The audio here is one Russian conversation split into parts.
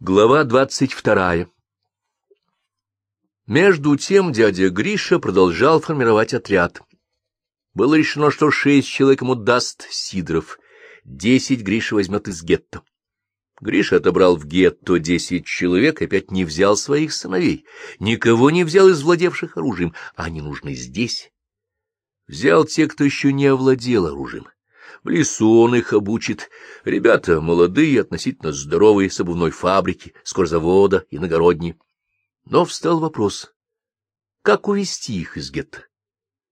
Глава двадцать вторая Между тем дядя Гриша продолжал формировать отряд. Было решено, что шесть человек ему даст Сидоров, десять Гриша возьмет из гетто. Гриша отобрал в гетто десять человек, опять не взял своих сыновей, никого не взял из владевших оружием, они нужны здесь. Взял те, кто еще не овладел оружием. В лесу он их обучит. Ребята молодые, относительно здоровые, с обувной фабрики, с кожзавода, иногородние. Но встал вопрос, как увести их из гетто?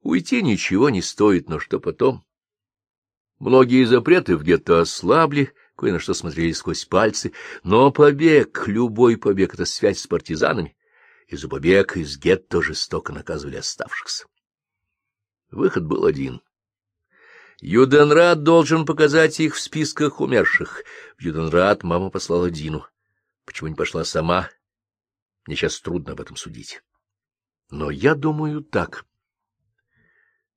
Уйти ничего не стоит, но что потом? Многие запреты в гетто ослабли, кое на что смотрели сквозь пальцы, но побег, любой побег — это связь с партизанами, и за побег из гетто жестоко наказывали оставшихся. Выход был один — Юденрат должен показать их в списках умерших. В Юденрат мама послала Дину. Почему не пошла сама? Мне сейчас трудно об этом судить. Но я думаю так.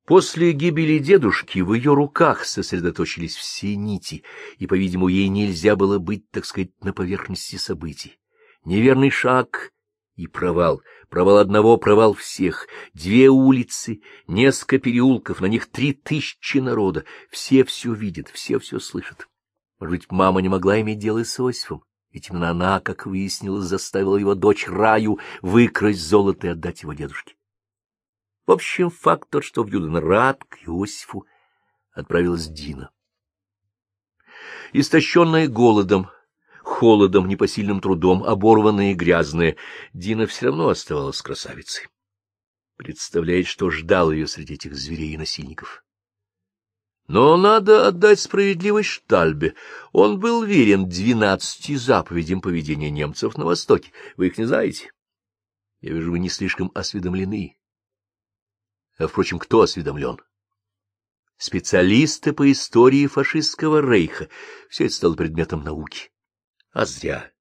После гибели дедушки в ее руках сосредоточились все нити, и, по-видимому, ей нельзя было быть, так сказать, на поверхности событий. Неверный шаг и провал. Провал одного, провал всех. Две улицы, несколько переулков, на них три тысячи народа. Все все видят, все все слышат. Может быть, мама не могла иметь дело с Иосифом? Ведь именно она, как выяснилось, заставила его дочь Раю выкрасть золото и отдать его дедушке. В общем, факт тот, что в Юденрат к Иосифу отправилась Дина. Истощенная голодом, холодом, непосильным трудом, оборванная и грязная, Дина все равно оставалась красавицей. Представляет, что ждал ее среди этих зверей и насильников. Но надо отдать справедливость Штальбе. Он был верен двенадцати заповедям поведения немцев на Востоке. Вы их не знаете? Я вижу, вы не слишком осведомлены. А, впрочем, кто осведомлен? Специалисты по истории фашистского рейха. Все это стало предметом науки. А зря.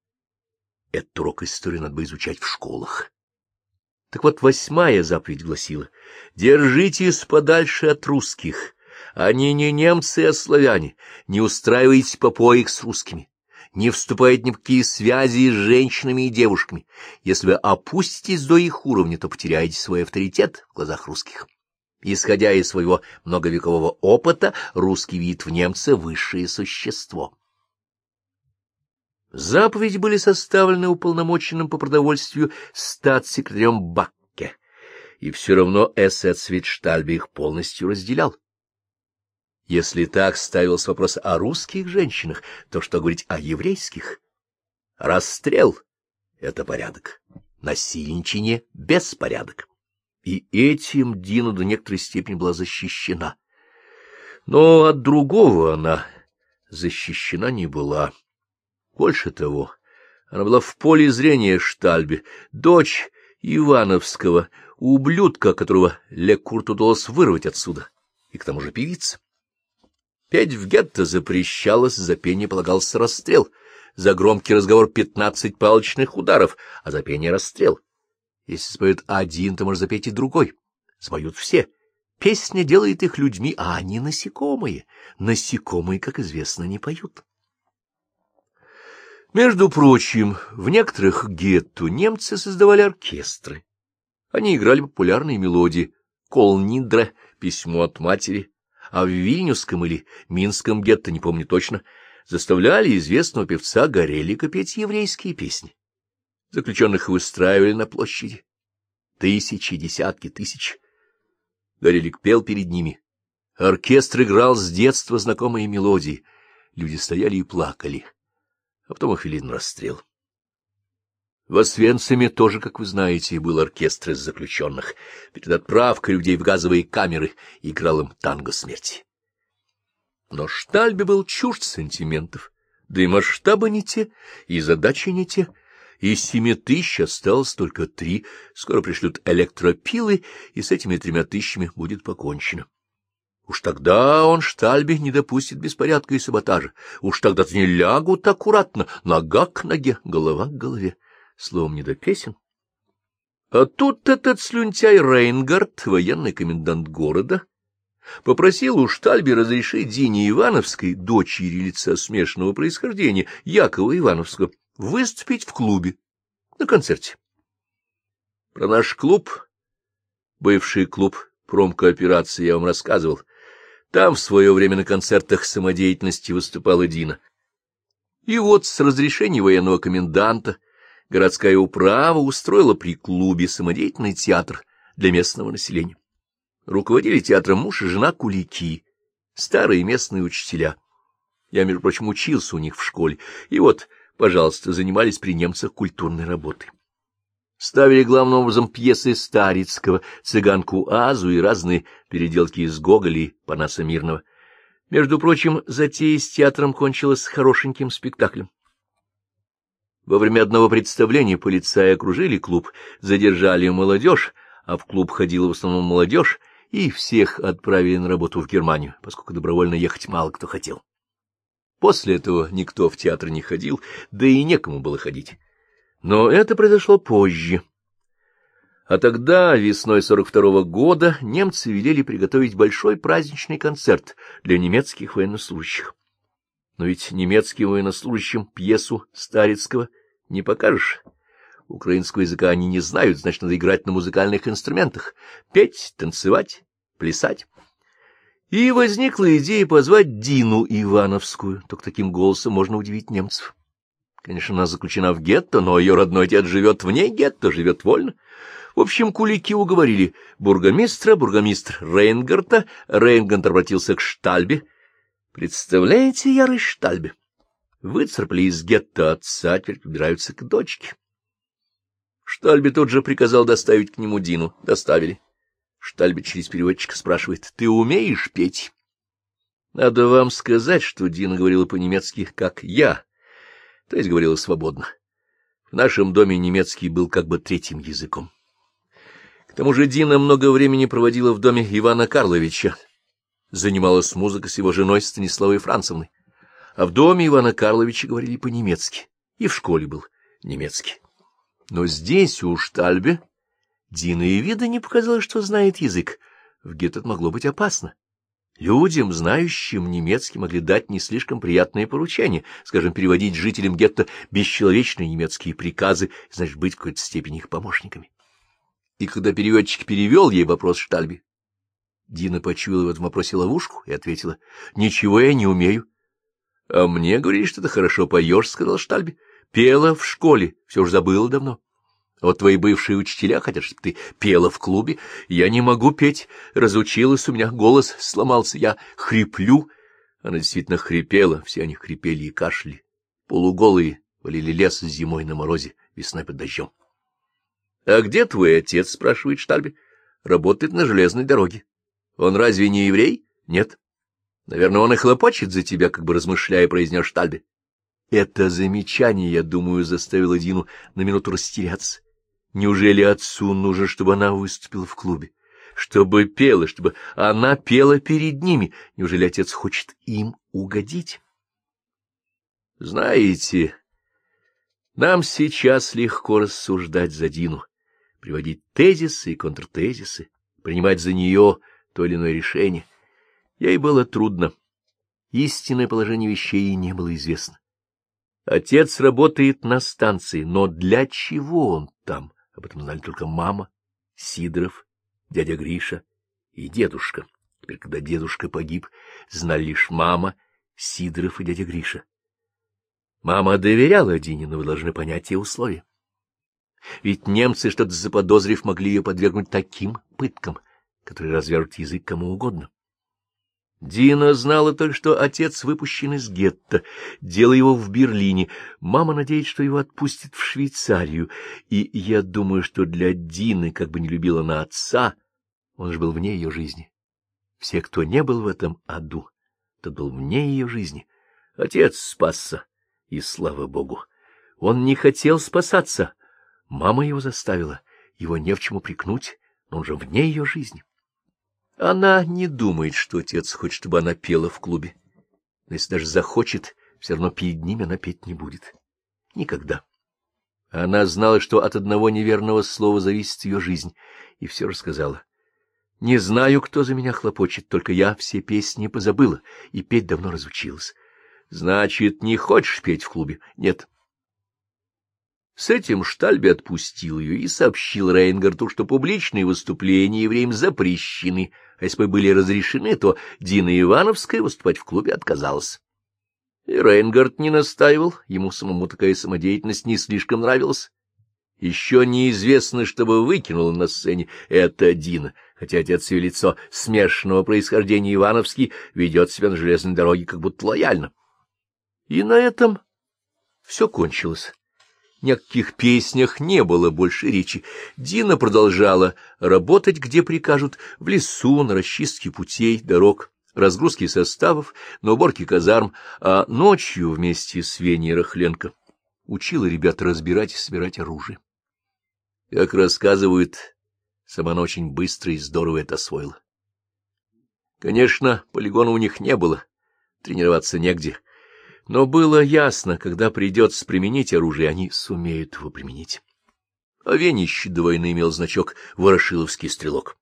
Этот урок истории надо бы изучать в школах. Так вот, восьмая заповедь гласила, «Держитесь подальше от русских. Они не немцы, а славяне. Не устраивайте попоек с русскими. Не вступайте ни в какие связи с женщинами и девушками. Если вы опуститесь до их уровня, то потеряете свой авторитет в глазах русских». Исходя из своего многовекового опыта, русский вид в немце — высшее существо. Заповеди были составлены уполномоченным по продовольствию статс-секретарем Бакке, и все равно эсэц Витштальбе их полностью разделял. Если так ставился вопрос о русских женщинах, то что говорить о еврейских? Расстрел — это порядок, насильничание — беспорядок. И этим Дина до некоторой степени была защищена. Но от другого она защищена не была. Больше того, она была в поле зрения Штальбе, дочь Ивановского, ублюдка, которого Лекурт удалось вырвать отсюда, и к тому же певица. Петь в гетто запрещалось, за пение полагался расстрел, за громкий разговор пятнадцать палочных ударов, а за пение — расстрел. Если споет один, то может запеть и другой. Споют все. Песня делает их людьми, а они насекомые. Насекомые, как известно, не поют. Между прочим, в некоторых гетто немцы создавали оркестры. Они играли популярные мелодии «Колнидра», «Письмо от матери», а в Вильнюсском или Минском гетто, не помню точно, заставляли известного певца Горелика петь еврейские песни. Заключенных выстраивали на площади. Тысячи, десятки тысяч. Горелик пел перед ними. Оркестр играл с детства знакомые мелодии. Люди стояли и плакали а потом их расстрел. В Освенциме тоже, как вы знаете, был оркестр из заключенных. Перед отправкой людей в газовые камеры играл им танго смерти. Но Штальбе был чужд сантиментов, да и масштабы не те, и задачи не те. Из семи тысяч осталось только три, скоро пришлют электропилы, и с этими тремя тысячами будет покончено. Уж тогда он, Штальби, не допустит беспорядка и саботажа. Уж тогда-то не лягут аккуратно, нога к ноге, голова к голове. Словом, не до песен. А тут этот слюнтяй Рейнгард, военный комендант города, попросил у Штальби разрешить Дине Ивановской, дочери лица смешанного происхождения, Якова Ивановского, выступить в клубе, на концерте. Про наш клуб, бывший клуб промкооперации, я вам рассказывал. Там в свое время на концертах самодеятельности выступала Дина. И вот с разрешения военного коменданта городская управа устроила при клубе самодеятельный театр для местного населения. Руководили театром муж и жена Кулики, старые местные учителя. Я, между прочим, учился у них в школе, и вот, пожалуйста, занимались при немцах культурной работой. Ставили главным образом пьесы Старицкого, «Цыганку Азу» и разные переделки из Гоголя и Панаса Мирного. Между прочим, затея с театром кончилась хорошеньким спектаклем. Во время одного представления полицаи окружили клуб, задержали молодежь, а в клуб ходила в основном молодежь, и всех отправили на работу в Германию, поскольку добровольно ехать мало кто хотел. После этого никто в театр не ходил, да и некому было ходить. Но это произошло позже. А тогда, весной 42-го года, немцы велели приготовить большой праздничный концерт для немецких военнослужащих. Но ведь немецким военнослужащим пьесу Старицкого не покажешь. Украинского языка они не знают, значит, надо играть на музыкальных инструментах, петь, танцевать, плясать. И возникла идея позвать Дину Ивановскую, только таким голосом можно удивить немцев. Конечно, она заключена в гетто, но ее родной отец живет вне гетто, живет вольно. В общем, кулики уговорили бургомистра, бургомистр Рейнгарта, Рейнгард обратился к Штальбе. Представляете, ярый Штальбе? Выцарпали из гетто отца, теперь подбираются к дочке. Штальбе тут же приказал доставить к нему Дину. Доставили. Штальбе через переводчика спрашивает, ты умеешь петь? Надо вам сказать, что Дина говорила по-немецки, как я, то есть говорила свободно. В нашем доме немецкий был как бы третьим языком. К тому же Дина много времени проводила в доме Ивана Карловича, занималась музыкой с его женой Станиславой Францевной, а в доме Ивана Карловича говорили по-немецки, и в школе был немецкий. Но здесь, у Штальбе, Дина и вида не показалось, что знает язык. В гетто могло быть опасно. Людям, знающим немецкий, могли дать не слишком приятные поручения, скажем, переводить жителям гетто бесчеловечные немецкие приказы, значит, быть в какой-то степени их помощниками. И когда переводчик перевел ей вопрос Штальби, Дина почуяла в этом вопросе ловушку и ответила, — Ничего я не умею. — А мне говорили, что ты хорошо поешь, — сказал Штальби. — Пела в школе, все уже забыла давно. Вот твои бывшие учителя хотят, чтобы ты пела в клубе. Я не могу петь, разучилась, у меня голос сломался, я хриплю. Она действительно хрипела, все они хрипели и кашляли. Полуголые валили лес зимой на морозе, весной под дождем. — А где твой отец? — спрашивает Штальби. — Работает на железной дороге. — Он разве не еврей? — Нет. — Наверное, он и хлопочет за тебя, как бы размышляя, произнес Штальби. Это замечание, я думаю, заставило Дину на минуту растеряться. Неужели отцу нужно, чтобы она выступила в клубе? Чтобы пела, чтобы она пела перед ними? Неужели отец хочет им угодить? Знаете, нам сейчас легко рассуждать за Дину, приводить тезисы и контртезисы, принимать за нее то или иное решение. Ей было трудно. Истинное положение вещей ей не было известно. Отец работает на станции, но для чего он там? Об этом знали только мама, Сидоров, дядя Гриша и дедушка. Теперь, когда дедушка погиб, знали лишь мама, Сидоров и дядя Гриша. Мама доверяла Дине, но вы должны понять те условия. Ведь немцы, что-то заподозрив, могли ее подвергнуть таким пыткам, которые развяжут язык кому угодно. Дина знала только, что отец выпущен из гетто, дело его в Берлине. Мама надеется, что его отпустят в Швейцарию. И я думаю, что для Дины, как бы не любила она отца, он же был вне ее жизни. Все, кто не был в этом аду, тот был вне ее жизни. Отец спасся, и слава богу. Он не хотел спасаться. Мама его заставила, его не в чем упрекнуть, но он же вне ее жизни. Она не думает, что отец хочет, чтобы она пела в клубе. Но если даже захочет, все равно перед ними она петь не будет. Никогда. Она знала, что от одного неверного слова зависит ее жизнь, и все рассказала. Не знаю, кто за меня хлопочет, только я все песни позабыла, и петь давно разучилась. Значит, не хочешь петь в клубе? Нет. С этим Штальби отпустил ее и сообщил Рейнгарту, что публичные выступления евреям запрещены, а если бы были разрешены, то Дина Ивановская выступать в клубе отказалась. И Рейнгард не настаивал, ему самому такая самодеятельность не слишком нравилась. Еще неизвестно, что бы выкинул на сцене это Дина, хотя отец ее лицо смешанного происхождения Ивановский ведет себя на железной дороге как будто лояльно. И на этом все кончилось. Ни о каких песнях не было больше речи. Дина продолжала работать, где прикажут, в лесу, на расчистке путей, дорог, разгрузке составов, на уборке казарм, а ночью вместе с Веней Рахленко учила ребят разбирать и собирать оружие. Как рассказывают, сама она очень быстро и здорово это освоила. Конечно, полигона у них не было, тренироваться негде, но было ясно, когда придется применить оружие, они сумеют его применить. А до войны имел значок «Ворошиловский стрелок».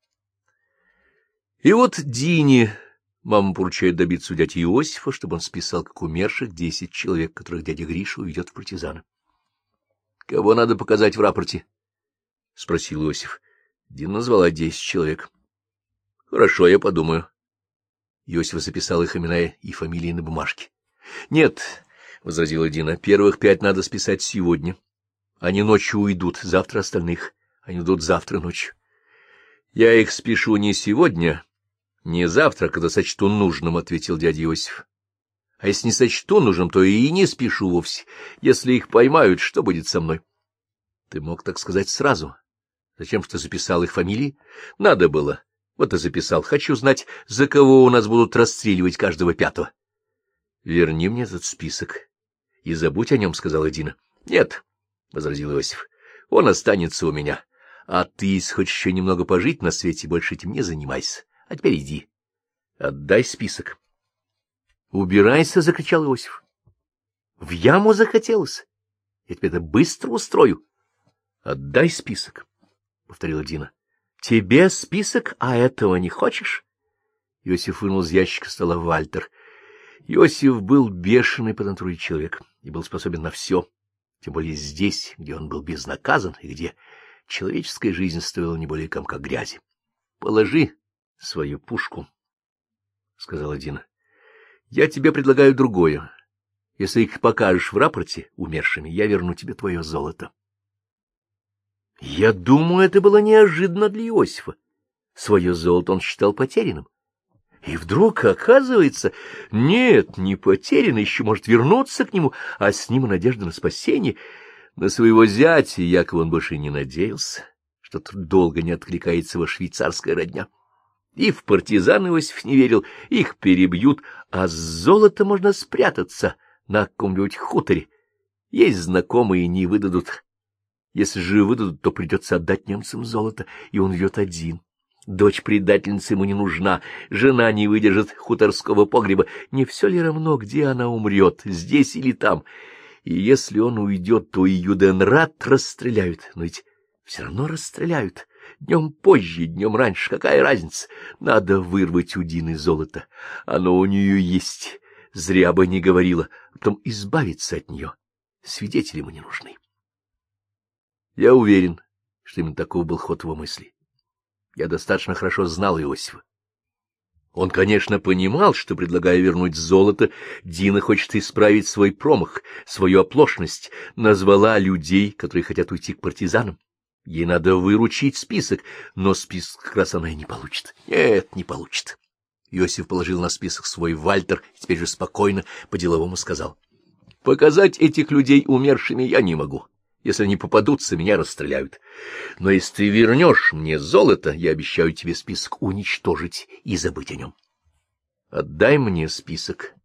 И вот Дине мама поручает добиться у дяди Иосифа, чтобы он списал, как умерших, десять человек, которых дядя Гриша уведет в партизаны. — Кого надо показать в рапорте? — спросил Иосиф. Дина назвала десять человек. — Хорошо, я подумаю. Иосиф записал их имена и фамилии на бумажке. — Нет, — возразила Дина, — первых пять надо списать сегодня. Они ночью уйдут, завтра остальных. Они идут завтра ночью. Я их спешу не сегодня, не завтра, когда сочту нужным, — ответил дядя Иосиф. А если не сочту нужным, то и не спешу вовсе. Если их поймают, что будет со мной? Ты мог так сказать сразу. Зачем что записал их фамилии? Надо было. Вот и записал. Хочу знать, за кого у нас будут расстреливать каждого пятого. Верни мне этот список. И забудь о нем, — сказала Дина. — Нет, — возразил Иосиф, — он останется у меня. А ты, если хочешь еще немного пожить на свете, больше этим не занимайся. А теперь иди. Отдай список. — Убирайся, — закричал Иосиф. — В яму захотелось. Я тебе это быстро устрою. — Отдай список, — повторила Дина. — Тебе список, а этого не хочешь? Иосиф вынул из ящика стола Вальтер — Иосиф был бешеный по натуре человек и был способен на все, тем более здесь, где он был безнаказан и где человеческая жизнь стоила не более комка грязи. — Положи свою пушку, — сказала Дина. — Я тебе предлагаю другое. Если их покажешь в рапорте умершими, я верну тебе твое золото. Я думаю, это было неожиданно для Иосифа. Свое золото он считал потерянным. И вдруг, оказывается, нет, не потеряно, еще может вернуться к нему, а с ним надежда на спасение. На своего зятя Яков он больше не надеялся, что-то долго не откликается его швейцарская родня. И в партизан Иосиф не верил, их перебьют, а с золота можно спрятаться на каком-нибудь хуторе. Есть знакомые, не выдадут. Если же выдадут, то придется отдать немцам золото, и он вьет один. Дочь предательницы ему не нужна, жена не выдержит хуторского погреба. Не все ли равно, где она умрет, здесь или там? И если он уйдет, то и Юденрат расстреляют. Но ведь все равно расстреляют. Днем позже, днем раньше, какая разница? Надо вырвать у Дины золото. Оно у нее есть. Зря бы не говорила. Потом избавиться от нее. Свидетели ему не нужны. Я уверен, что именно таков был ход его мыслей. Я достаточно хорошо знал Иосифа. Он, конечно, понимал, что, предлагая вернуть золото, Дина хочет исправить свой промах, свою оплошность, назвала людей, которые хотят уйти к партизанам. Ей надо выручить список, но список как раз она и не получит. Нет, не получит. Иосиф положил на список свой вальтер и теперь же спокойно по-деловому сказал. — Показать этих людей умершими я не могу. Если они попадутся, меня расстреляют. Но если ты вернешь мне золото, я обещаю тебе список уничтожить и забыть о нем. — Отдай мне список.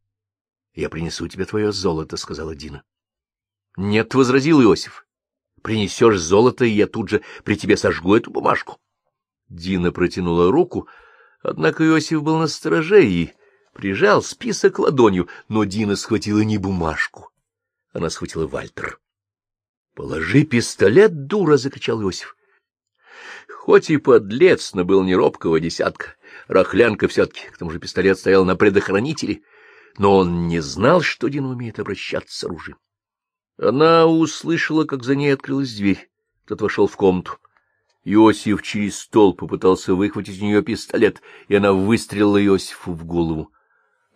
Я принесу тебе твое золото, — сказала Дина. — Нет, — возразил Иосиф. — Принесешь золото, и я тут же при тебе сожгу эту бумажку. Дина протянула руку, однако Иосиф был на стороже и прижал список ладонью, но Дина схватила не бумажку. Она схватила Вальтер. — Положи пистолет, дура! — закричал Иосиф. Хоть и подлец, но был не робкого десятка. Рахлянка все-таки, к тому же пистолет стоял на предохранителе, но он не знал, что Дина умеет обращаться с оружием. Она услышала, как за ней открылась дверь. Кто-то вошел в комнату. Иосиф через стол попытался выхватить у нее пистолет, и она выстрелила Иосифу в голову.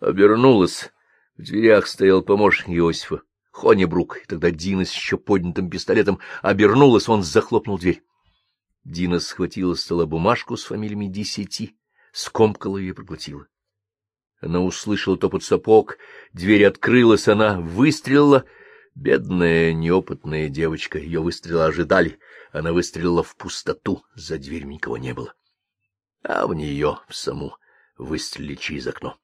Обернулась. В дверях стоял помощник Иосифа, Хонебрук, и тогда Дина с еще поднятым пистолетом обернулась, он захлопнул дверь. Дина схватила с стола бумажку с фамилиями десяти, скомкала ее и проглотила. Она услышала топот сапог, дверь открылась, она выстрелила. Бедная неопытная девочка, ее выстрелы ожидали. Она выстрелила в пустоту, за дверью никого не было. А в нее, в саму, выстрелили через окно.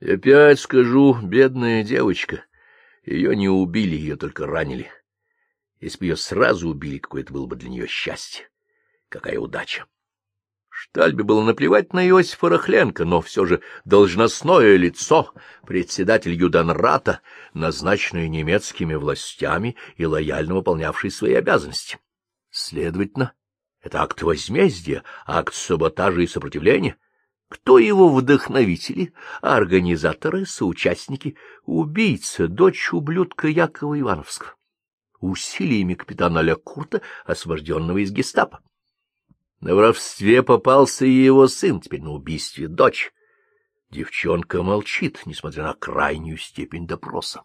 И опять скажу, бедная девочка, ее не убили, ее только ранили. Если бы ее сразу убили, какое это было бы для нее счастье. Какая удача! Штальбе было наплевать на Иосифа Рахленко, но все же должностное лицо, председатель Юданрата, назначенное немецкими властями и лояльно выполнявший свои обязанности. Следовательно, это акт возмездия, акт саботажа и сопротивления. Кто его вдохновители, организаторы, соучастники, убийца, дочь ублюдка Якова Ивановского, усилиями капитана Ля Курта, освобожденного из гестапо. На воровстве попался и его сын, теперь на убийстве дочь. Девчонка молчит, несмотря на крайнюю степень допроса.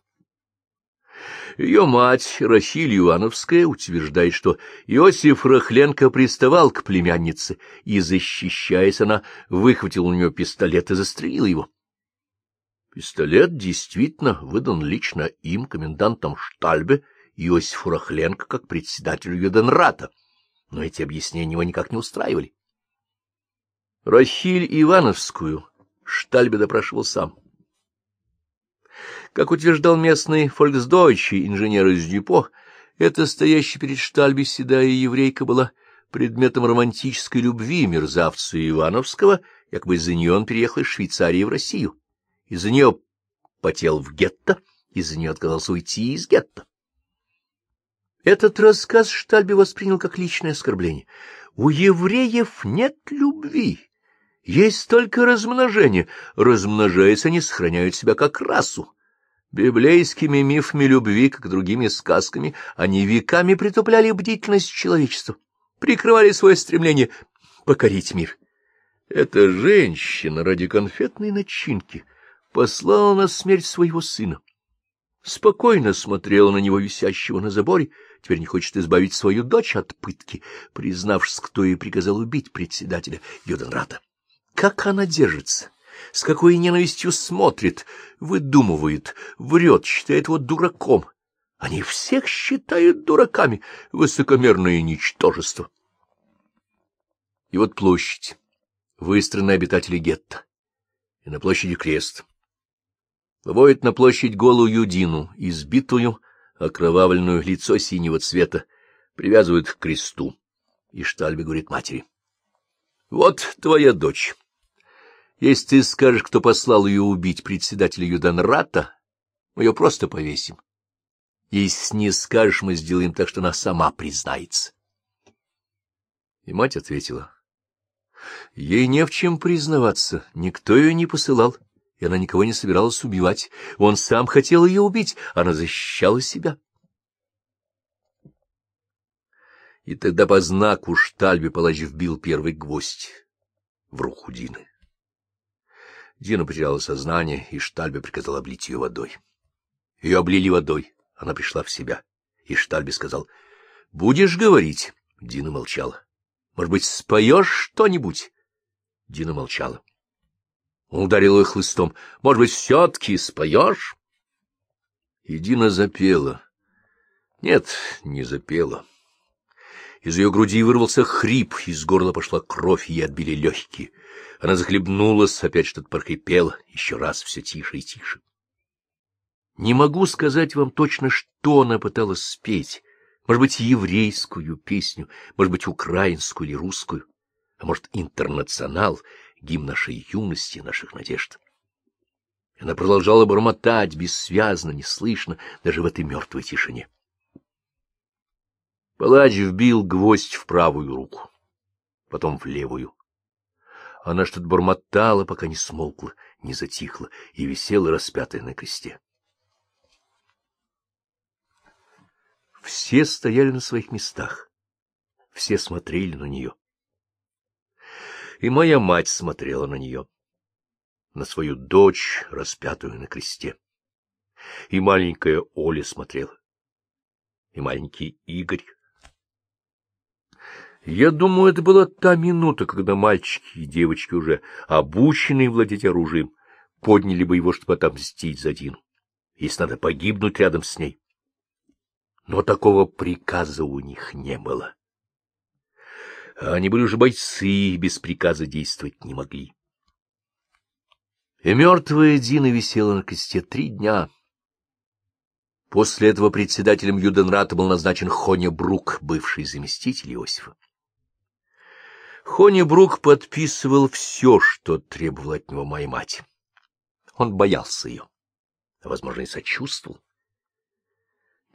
Ее мать, Рахиль Ивановская, утверждает, что Иосиф Рахленко приставал к племяннице, и, защищаясь, она выхватила у нее пистолет и застрелила его. Пистолет действительно выдан лично им, комендантом Штальбе, Иосифу Рахленко, как председателю Юденрата, но эти объяснения его никак не устраивали. Рахиль Ивановскую Штальбе допрашивал сам. Как утверждал местный фольксдойчий инженер из Дюпо, эта стоящая перед Штальби седая еврейка была предметом романтической любви мерзавца Ивановского, якобы из-за нее он переехал из Швейцарии в Россию. Из-за нее потел в гетто, из-за нее отказался уйти из гетто. Этот рассказ Штальби воспринял как личное оскорбление. У евреев нет любви, есть только размножение. Размножаясь, они сохраняют себя как расу. Библейскими мифами любви, как другими сказками, они веками притупляли бдительность человечества, прикрывали свое стремление покорить мир. Эта женщина ради конфетной начинки послала на смерть своего сына. Спокойно смотрела на него, висящего на заборе, теперь не хочет избавить свою дочь от пытки, признавшись, кто ей приказал убить председателя Юденрата. Как она держится? С какой ненавистью смотрит, выдумывает, врет, считает его дураком. Они всех считают дураками, высокомерное ничтожество. И вот площадь, выстроенная обитатели гетто, и на площади крест. Выводит на площадь голую Дину, избитую, окровавленную лицо синего цвета, привязывают к кресту. И Штальби говорит матери. — Вот твоя дочь. Если ты скажешь, кто послал ее убить председателя Юданрата, мы ее просто повесим. Если не скажешь, мы сделаем так, что она сама признается. И мать ответила. Ей не в чем признаваться, никто ее не посылал, и она никого не собиралась убивать. Он сам хотел ее убить, она защищала себя. И тогда по знаку Штальби палач вбил первый гвоздь в руку Дины. Дина потеряла сознание, и Штальбе приказал облить ее водой. Ее облили водой, она пришла в себя, и Штальбе сказал, — Будешь говорить? Дина молчала. — Может быть, споешь что-нибудь? Дина молчала. Он ударил ее хлыстом. — Может быть, все-таки споешь? И Дина запела. Нет, не запела. Из ее груди вырвался хрип, из горла пошла кровь, и ей отбили легкие. Она захлебнулась, опять что-то прохрипела, еще раз все тише и тише. Не могу сказать вам точно, что она пыталась спеть. Может быть, еврейскую песню, может быть, украинскую или русскую, а может, интернационал, гимн нашей юности, наших надежд. Она продолжала бормотать бессвязно, неслышно, даже в этой мертвой тишине. Палач вбил гвоздь в правую руку, потом в левую. Она что-то бормотала, пока не смолкла, не затихла и висела распятая на кресте. Все стояли на своих местах, все смотрели на нее. И моя мать смотрела на нее, на свою дочь, распятую на кресте. И маленькая Оля смотрела, и маленький Игорь. Я думаю, это была та минута, когда мальчики и девочки, уже обученные владеть оружием, подняли бы его, чтобы отомстить за Дину, если надо погибнуть рядом с ней. Но такого приказа у них не было. Они были уже бойцы, и без приказа действовать не могли. И мертвая Дина висела на кресте три дня. После этого председателем Юденрата был назначен Хоня Брук, бывший заместитель Иосифа. Хоня Брук подписывал все, что требовала от него моя мать. Он боялся ее, а, возможно, и сочувствовал.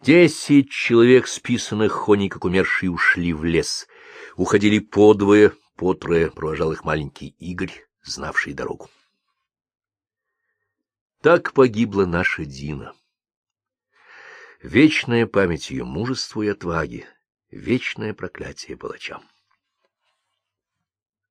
Десять человек, списанных Хоней, как умершие, ушли в лес. Уходили подвое, по трое, провожал их маленький Игорь, знавший дорогу. Так погибла наша Дина. Вечная память ее мужеству и отваге, вечное проклятие палачам.